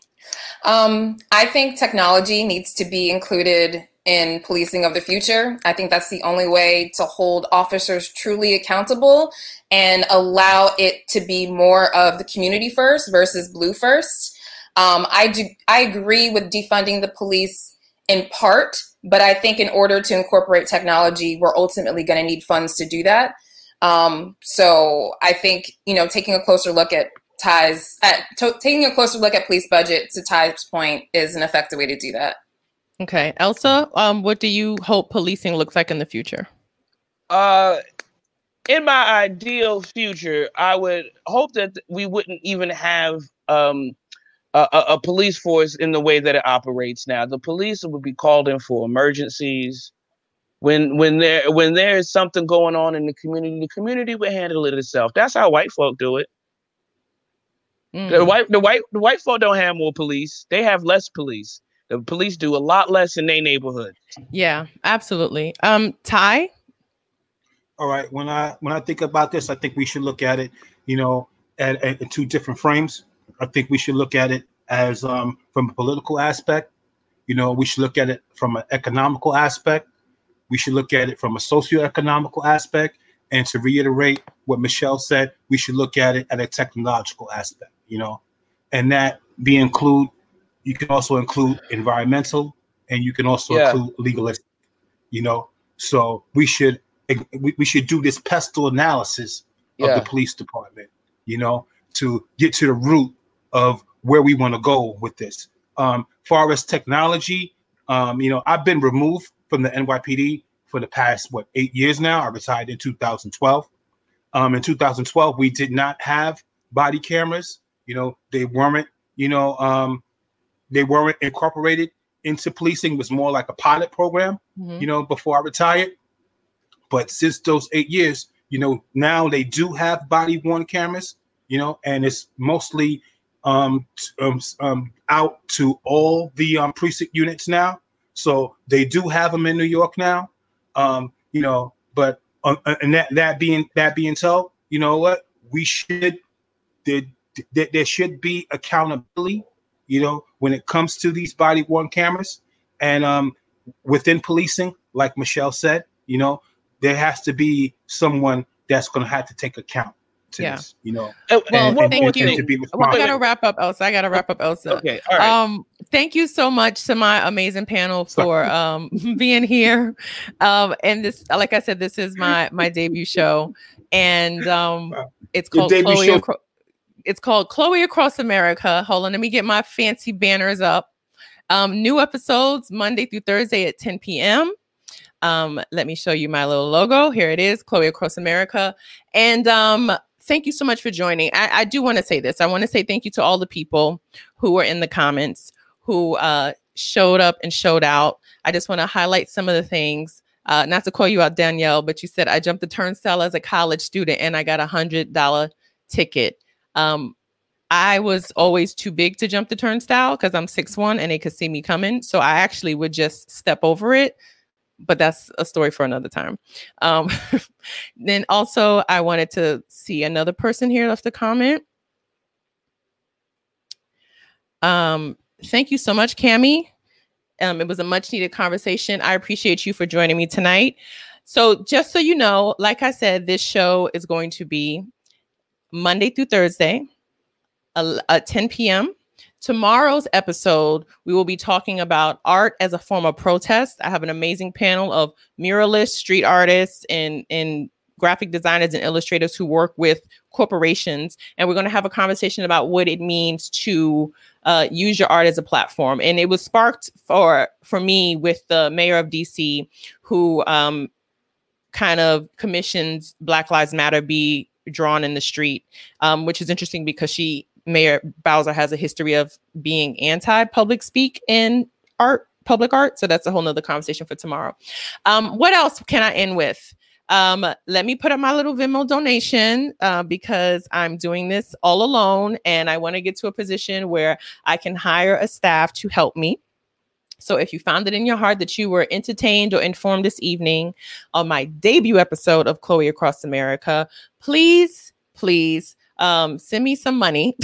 Um, i think technology needs to be included in policing of the future. I think that's the only way to hold officers truly accountable and allow it to be more of the community first versus blue first. Um, I do. I agree with defunding the police in part, but I think in order to incorporate technology, we're ultimately going to need funds to do that. Um, so I think you know taking a closer look at Ty's at to, taking a closer look at police budget to Ty's point is an effective way to do that. Okay, Elsa, um, what do you hope policing looks like in the future? Uh, in my ideal future, I would hope that we wouldn't even have um, a, a, police force in the way that it operates now. The police would be called in for emergencies. When when there when there is something going on in the community, the community would handle it itself. That's how white folk do it. Mm. The white the white the white folk don't have more police. They have less police. The police do a lot less in their neighborhood. Yeah, absolutely. Um, Ty. All right. When I when I think about this, I think we should look at it, you know, at, at two different frames. I think we should look at it as um, from a political aspect. You know, we should look at it from an economical aspect. We should look at it from a socioeconomical aspect. And to reiterate what Michelle said, we should look at it at a technological aspect, you know, and that be include, you can also include environmental and you can also Yeah. include legalistic, you know. So we should we, we should do this pestle analysis of the police department, you know, to get to the root of where we want to go with this. Um, far as technology, um, you know, I've been removed from the NYPD for the past what eight years now. I retired in 2012. Um, in 2012, we did not have body cameras. You know, they weren't. You know, um, they weren't incorporated into policing. It was more like a pilot program Mhm. you know, before I retired. But since those eight years, you know, now they do have body worn cameras, you know, and it's mostly um, um, um out to all the um, precinct units now. So they do have them in New York now, um, you know. But uh, uh, and that that being that being told, you know what, we should there, there, there should be accountability, you know, when it comes to these body worn cameras, and um, within policing, like Michelle said, you know, there has to be someone that's going to have to take account to Yeah. this, you know. Uh, Well, and- thank one more you. thing. to be Well, I gotta wrap up, Elsa. I gotta wrap up, Elsa. Okay, all right. Um, thank you so much to my amazing panel for um being here. Um, and this, like I said, this is my my debut show, and um, Wow. it's Your called debut Chloe. show. Acro- it's called Chloe Across America. Hold on, let me get my fancy banners up. Um, new episodes Monday through Thursday at 10 p.m. Um, let me show you my little logo. Here it is, Chloe Across America. And um, thank you so much for joining. I, I do want to say this. I want to say thank you to all the people who were in the comments who uh, showed up and showed out. I just want to highlight some of the things. Uh, not to call you out, Danielle, but you said I jumped the turnstile as a college student and I got a hundred dollar ticket. Um, I was always too big to jump the turnstile because I'm six one and they could see me coming. So I actually would just step over it. But that's a story for another time. Um, then also, I wanted to see another person here left a comment. Um, thank you so much, Cami. Um, it was a much needed conversation. I appreciate you for joining me tonight. So, just so you know, like I said, this show is going to be Monday through Thursday at 10 p.m. Tomorrow's episode, we will be talking about art as a form of protest. I have an amazing panel of muralists, street artists, and, and graphic designers and illustrators who work with corporations. And we're going to have a conversation about what it means to uh, use your art as a platform. And it was sparked for for me with the mayor of DC, who um, kind of commissions Black Lives Matter be drawn in the street, um, which is interesting because she Mayor Bowser has a history of being anti-public speak in art, public art. So that's a whole nother conversation for tomorrow. Um, what else can I end with? Um, let me put up my little Venmo donation uh, because I'm doing this all alone and I want to get to a position where I can hire a staff to help me. So if you found it in your heart that you were entertained or informed this evening on my debut episode of Chloe Across America, please, please um, send me some money.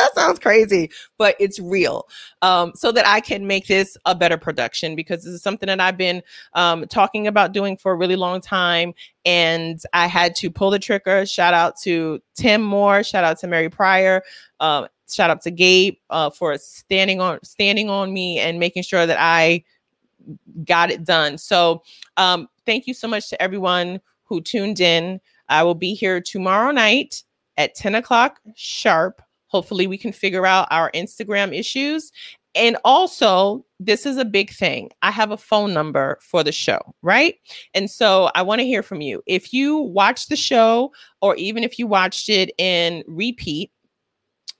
that sounds crazy, but it's real. Um, so that I can make this a better production because this is something that I've been um, talking about doing for a really long time. And I had to pull the trigger. Shout out to Tim Moore. Shout out to Mary Pryor. Uh, shout out to Gabe uh, for standing on standing on me and making sure that I got it done. So um, thank you so much to everyone who tuned in. I will be here tomorrow night at 10 o'clock sharp. Hopefully, we can figure out our Instagram issues. And also, this is a big thing. I have a phone number for the show, right? And so I want to hear from you. If you watch the show, or even if you watched it in repeat,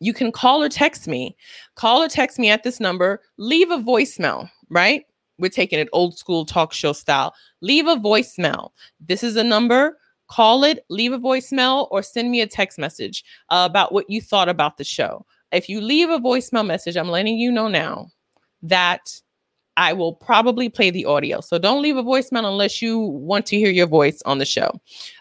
you can call or text me. Call or text me at this number. Leave a voicemail, right? We're taking it old school talk show style. Leave a voicemail. This is a number. Call it, leave a voicemail, or send me a text message uh, about what you thought about the show. If you leave a voicemail message, I'm letting you know now that I will probably play the audio. So don't leave a voicemail unless you want to hear your voice on the show.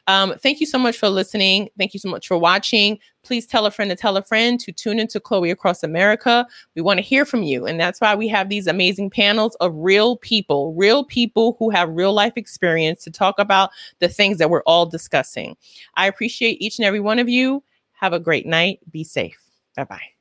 Um, thank you so much for listening. Thank you so much for watching. Please tell a friend to tell a friend to tune into Chloe Across America. We want to hear from you. And that's why we have these amazing panels of real people, real people who have real life experience to talk about the things that we're all discussing. I appreciate each and every one of you. Have a great night. Be safe. Bye bye.